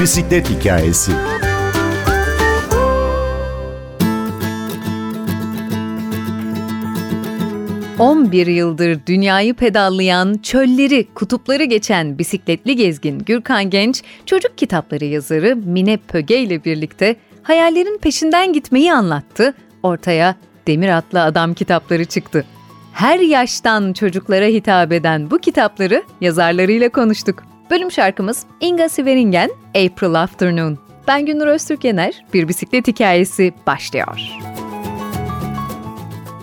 Bisiklet Hikayesi ...11 yıldır dünyayı pedallayan, çölleri, kutupları geçen bisikletli gezgin Gürkan Genç... ...çocuk kitapları yazarı Mine Pöge ile birlikte... ...hayallerin peşinden gitmeyi anlattı. Ortaya Demir Atlı Adam kitapları çıktı. Her yaştan çocuklara hitap eden bu kitapları yazarlarıyla konuştuk. Bölüm şarkımız Inga Siveringen, April Afternoon. Ben Günür Öztürk Yener, Bir Bisiklet Hikayesi başlıyor.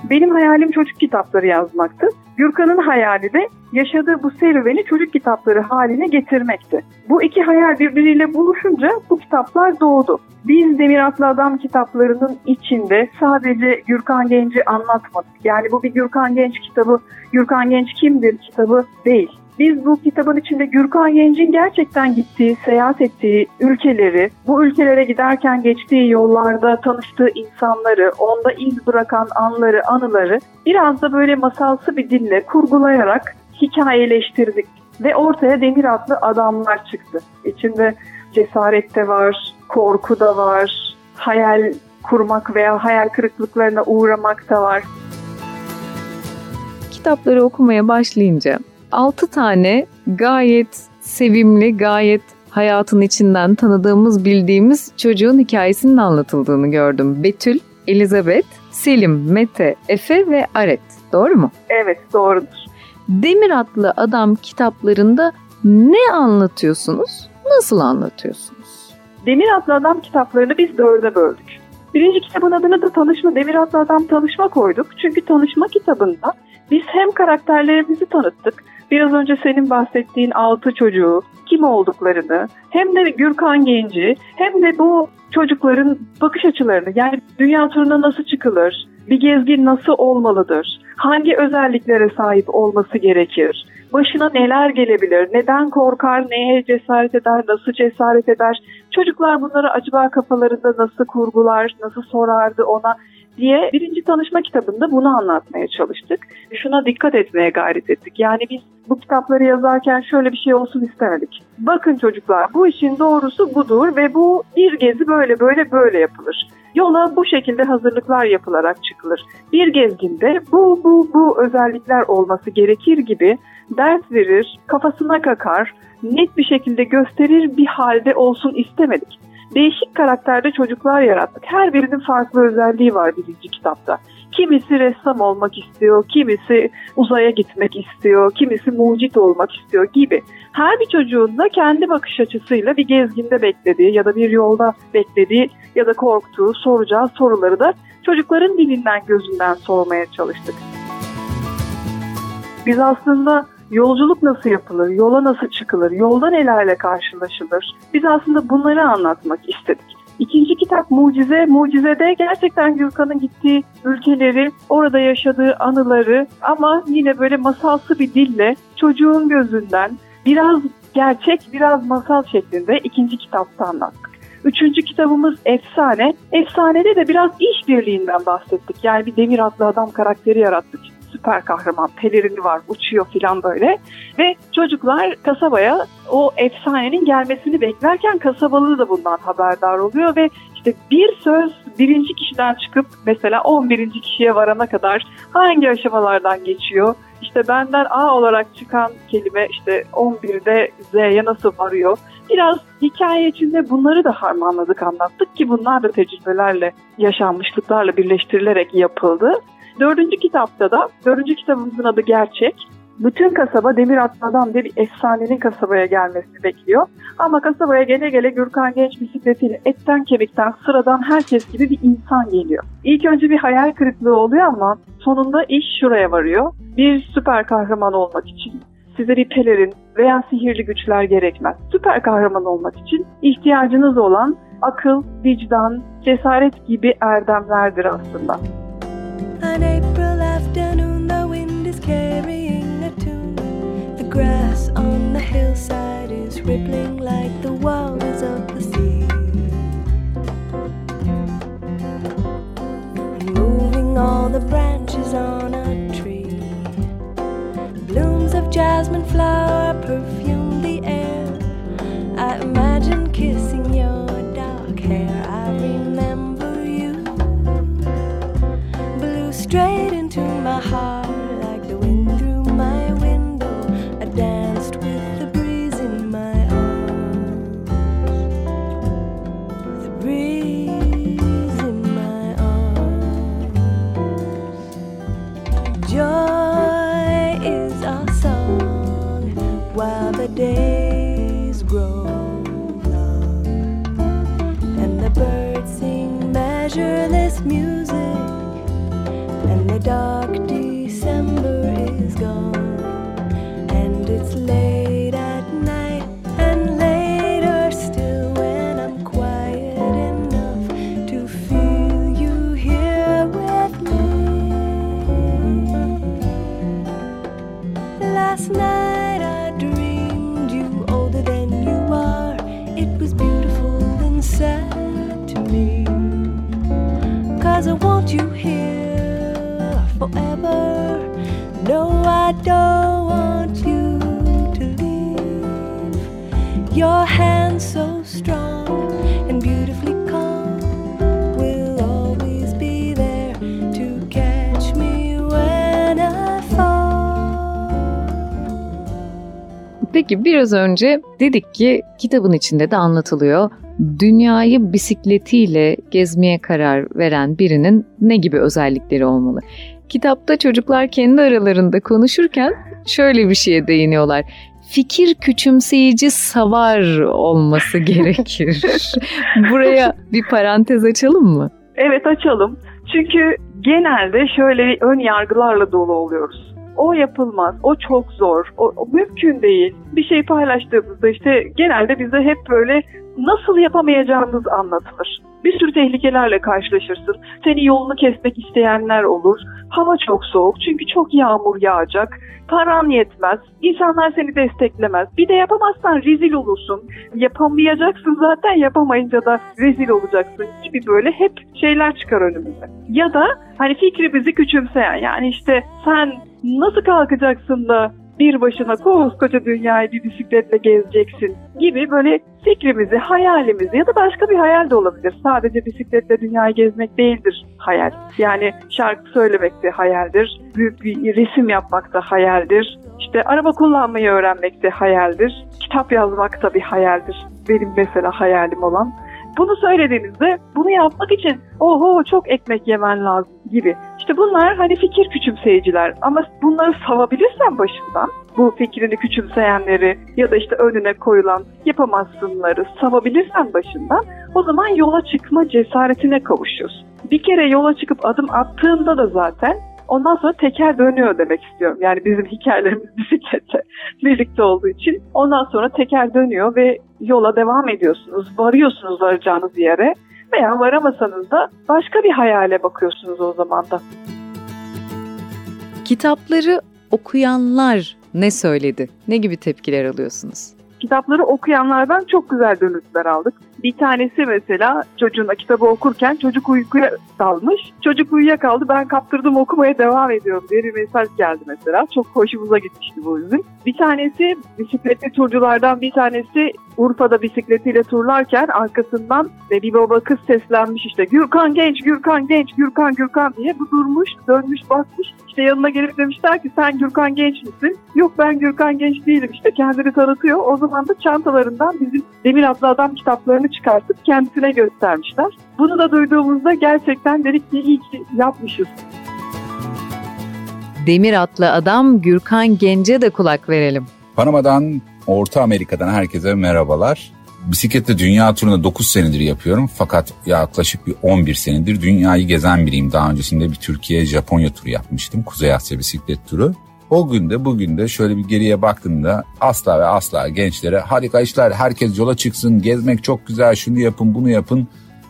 Benim hayalim çocuk kitapları yazmaktı. Gürkan'ın hayali de yaşadığı bu serüveni çocuk kitapları haline getirmekti. Bu iki hayal birbiriyle buluşunca bu kitaplar doğdu. Biz Demir Atlı Adam kitaplarının içinde sadece Gürkan Genç'i anlatmadık. Yani bu bir Gürkan Genç kitabı, Gürkan Genç kimdir kitabı değil. Biz bu kitabın içinde Gürkan Genç'in gerçekten gittiği, seyahat ettiği ülkeleri, bu ülkelere giderken geçtiği yollarda tanıştığı insanları, onda iz bırakan anları, anıları biraz da böyle masalsı bir dille kurgulayarak hikayeleştirdik. Ve ortaya demir atlı adamlar çıktı. İçinde cesaret de var, korku da var, hayal kurmak veya hayal kırıklıklarına uğramak da var. Kitapları okumaya başlayınca 6 tane gayet sevimli, gayet hayatın içinden tanıdığımız, bildiğimiz çocuğun hikayesinin anlatıldığını gördüm. Betül, Elizabeth, Selim, Mete, Efe ve Aret. Doğru mu? Evet, doğrudur. Demir adlı adam kitaplarında ne anlatıyorsunuz? Nasıl anlatıyorsunuz? Demir adlı adam kitaplarını biz dörde böldük. Birinci kitabın adını da Tanışma Demir adlı adam tanışma koyduk. Çünkü tanışma kitabında biz hem karakterlerimizi tanıttık, biraz önce senin bahsettiğin altı çocuğu, kim olduklarını, hem de Gürkan Genci, hem de bu çocukların bakış açılarını, yani dünya turuna nasıl çıkılır, bir gezgin nasıl olmalıdır, hangi özelliklere sahip olması gerekir, başına neler gelebilir, neden korkar, neye cesaret eder, nasıl cesaret eder, çocuklar bunları acaba kafalarında nasıl kurgular, nasıl sorardı ona diye birinci tanışma kitabında bunu anlatmaya çalıştık. Şuna dikkat etmeye gayret ettik. Yani biz bu kitapları yazarken şöyle bir şey olsun istemedik. Bakın çocuklar bu işin doğrusu budur ve bu bir gezi böyle böyle böyle yapılır. Yola bu şekilde hazırlıklar yapılarak çıkılır. Bir gezginde bu bu bu özellikler olması gerekir gibi ders verir, kafasına kakar, net bir şekilde gösterir bir halde olsun istemedik değişik karakterde çocuklar yarattık. Her birinin farklı özelliği var birinci kitapta. Kimisi ressam olmak istiyor, kimisi uzaya gitmek istiyor, kimisi mucit olmak istiyor gibi. Her bir çocuğun da kendi bakış açısıyla bir gezginde beklediği ya da bir yolda beklediği ya da korktuğu, soracağı soruları da çocukların dilinden, gözünden sormaya çalıştık. Biz aslında Yolculuk nasıl yapılır? Yola nasıl çıkılır? Yolda nelerle karşılaşılır? Biz aslında bunları anlatmak istedik. İkinci kitap Mucize. Mucize'de gerçekten Gürkan'ın gittiği ülkeleri, orada yaşadığı anıları ama yine böyle masalsı bir dille çocuğun gözünden biraz gerçek, biraz masal şeklinde ikinci kitapta anlattık. Üçüncü kitabımız Efsane. Efsane'de de biraz işbirliğinden bahsettik. Yani bir demir atlı adam karakteri yarattık süper kahraman pelerini var uçuyor filan böyle ve çocuklar kasabaya o efsanenin gelmesini beklerken kasabalı da bundan haberdar oluyor ve işte bir söz birinci kişiden çıkıp mesela 11. kişiye varana kadar hangi aşamalardan geçiyor? İşte benden A olarak çıkan kelime işte 11'de Z'ye nasıl varıyor? Biraz hikaye içinde bunları da harmanladık anlattık ki bunlar da tecrübelerle, yaşanmışlıklarla birleştirilerek yapıldı. Dördüncü kitapta da, dördüncü kitabımızın adı Gerçek. Bütün kasaba Demir diye bir efsanenin kasabaya gelmesini bekliyor. Ama kasabaya gele gele Gürkan Genç bisikletiyle etten kemikten sıradan herkes gibi bir insan geliyor. İlk önce bir hayal kırıklığı oluyor ama sonunda iş şuraya varıyor. Bir süper kahraman olmak için size bir pelerin veya sihirli güçler gerekmez. Süper kahraman olmak için ihtiyacınız olan akıl, vicdan, cesaret gibi erdemlerdir aslında. An April afternoon, the wind is carrying a tune. The grass on the hillside is rippling like the waters of the sea. Moving all the branches on a tree. Blooms of jasmine flower perfume measureless music and the dark December is gone and it's late at night and later still when I'm quiet enough to feel you here with me. Last night Peki biraz önce dedik ki kitabın içinde de anlatılıyor. Dünyayı bisikletiyle gezmeye karar veren birinin ne gibi özellikleri olmalı? Kitapta çocuklar kendi aralarında konuşurken şöyle bir şeye değiniyorlar. Fikir küçümseyici savar olması gerekir. Buraya bir parantez açalım mı? Evet açalım. Çünkü genelde şöyle ön yargılarla dolu oluyoruz. O yapılmaz, o çok zor, o, o mümkün değil. Bir şey paylaştığımızda işte genelde bize hep böyle nasıl yapamayacağımız anlatılır. Bir sürü tehlikelerle karşılaşırsın. Seni yolunu kesmek isteyenler olur. Hava çok soğuk çünkü çok yağmur yağacak. Paran yetmez. İnsanlar seni desteklemez. Bir de yapamazsan rezil olursun. Yapamayacaksın zaten yapamayınca da rezil olacaksın gibi böyle hep şeyler çıkar önümüze. Ya da hani fikrimizi küçümseyen yani işte sen nasıl kalkacaksın da bir başına koskoca dünyayı bir bisikletle gezeceksin gibi böyle fikrimizi, hayalimizi ya da başka bir hayal de olabilir. Sadece bisikletle dünyayı gezmek değildir hayal. Yani şarkı söylemek de hayaldir, büyük bir resim yapmak da hayaldir. İşte araba kullanmayı öğrenmek de hayaldir. Kitap yazmak da bir hayaldir. Benim mesela hayalim olan. Bunu söylediğinizde bunu yapmak için oho çok ekmek yemen lazım gibi. İşte bunlar hani fikir küçümseyiciler ama bunları savabilirsen başından bu fikrini küçümseyenleri ya da işte önüne koyulan yapamazsınları savabilirsen başından o zaman yola çıkma cesaretine kavuşuyorsun. Bir kere yola çıkıp adım attığında da zaten ondan sonra teker dönüyor demek istiyorum. Yani bizim hikayelerimiz bisikletle birlikte olduğu için ondan sonra teker dönüyor ve yola devam ediyorsunuz. Varıyorsunuz varacağınız yere veya varamasanız da başka bir hayale bakıyorsunuz o zaman da. Kitapları okuyanlar ne söyledi? Ne gibi tepkiler alıyorsunuz? kitapları okuyanlardan çok güzel dönütler aldık. Bir tanesi mesela çocuğuna kitabı okurken çocuk uykuya dalmış. Çocuk uyuyakaldı ben kaptırdım okumaya devam ediyorum diye bir mesaj geldi mesela. Çok hoşumuza gitmişti bu bizim. Bir tanesi bisikletli turculardan bir tanesi Urfa'da bisikletiyle turlarken arkasından bir baba kız seslenmiş işte Gürkan genç, Gürkan genç, Gürkan Gürkan diye. Bu durmuş, dönmüş, bakmış. İşte yanına gelip demişler ki sen Gürkan genç misin? Yok ben Gürkan genç değilim. İşte kendini tanıtıyor. O zaman da çantalarından bizim Demir adlı adam kitaplarını çıkartıp kendisine göstermişler. Bunu da duyduğumuzda gerçekten dedik ki iyi ki yapmışız. Demir atlı adam Gürkan Genç'e de kulak verelim. Panama'dan, Orta Amerika'dan herkese merhabalar. Bisikletle dünya turunu 9 senedir yapıyorum fakat yaklaşık bir 11 senedir dünyayı gezen biriyim. Daha öncesinde bir Türkiye-Japonya turu yapmıştım. Kuzey Asya bisiklet turu. O günde bugün de şöyle bir geriye baktığımda asla ve asla gençlere harika işler herkes yola çıksın gezmek çok güzel şunu yapın bunu yapın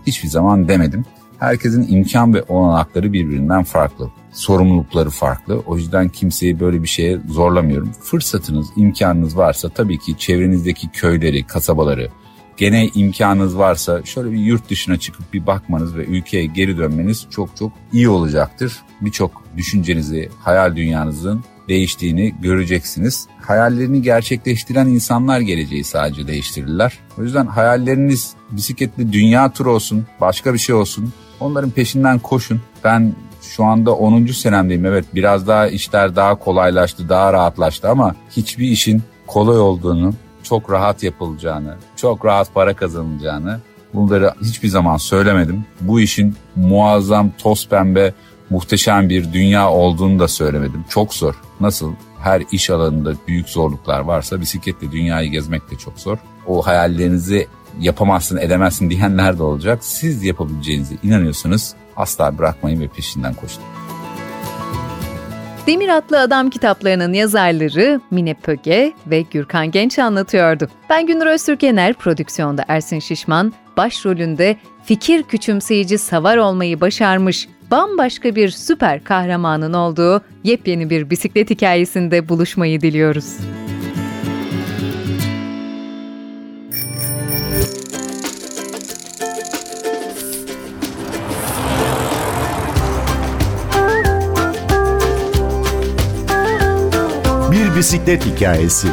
hiçbir zaman demedim. Herkesin imkan ve olanakları birbirinden farklı. Sorumlulukları farklı. O yüzden kimseyi böyle bir şeye zorlamıyorum. Fırsatınız, imkanınız varsa tabii ki çevrenizdeki köyleri, kasabaları, gene imkanınız varsa şöyle bir yurt dışına çıkıp bir bakmanız ve ülkeye geri dönmeniz çok çok iyi olacaktır. Birçok düşüncenizi, hayal dünyanızın değiştiğini göreceksiniz. Hayallerini gerçekleştiren insanlar geleceği sadece değiştirirler. O yüzden hayalleriniz bisikletli dünya turu olsun, başka bir şey olsun. Onların peşinden koşun. Ben şu anda 10. senemdeyim. Evet biraz daha işler daha kolaylaştı, daha rahatlaştı ama hiçbir işin kolay olduğunu, çok rahat yapılacağını, çok rahat para kazanılacağını bunları hiçbir zaman söylemedim. Bu işin muazzam, toz pembe, muhteşem bir dünya olduğunu da söylemedim. Çok zor. Nasıl her iş alanında büyük zorluklar varsa bisikletle dünyayı gezmek de çok zor. O hayallerinizi yapamazsın, edemezsin diyenler de olacak. Siz yapabileceğinize inanıyorsunuz. Asla bırakmayın ve peşinden koşun. Demir Atlı Adam kitaplarının yazarları Mine Pöge ve Gürkan Genç anlatıyordu. Ben Günür Öztürkener, prodüksiyonda Ersin Şişman, başrolünde fikir küçümseyici savar olmayı başarmış bambaşka bir süper kahramanın olduğu yepyeni bir bisiklet hikayesinde buluşmayı diliyoruz. Bir bisiklet hikayesi.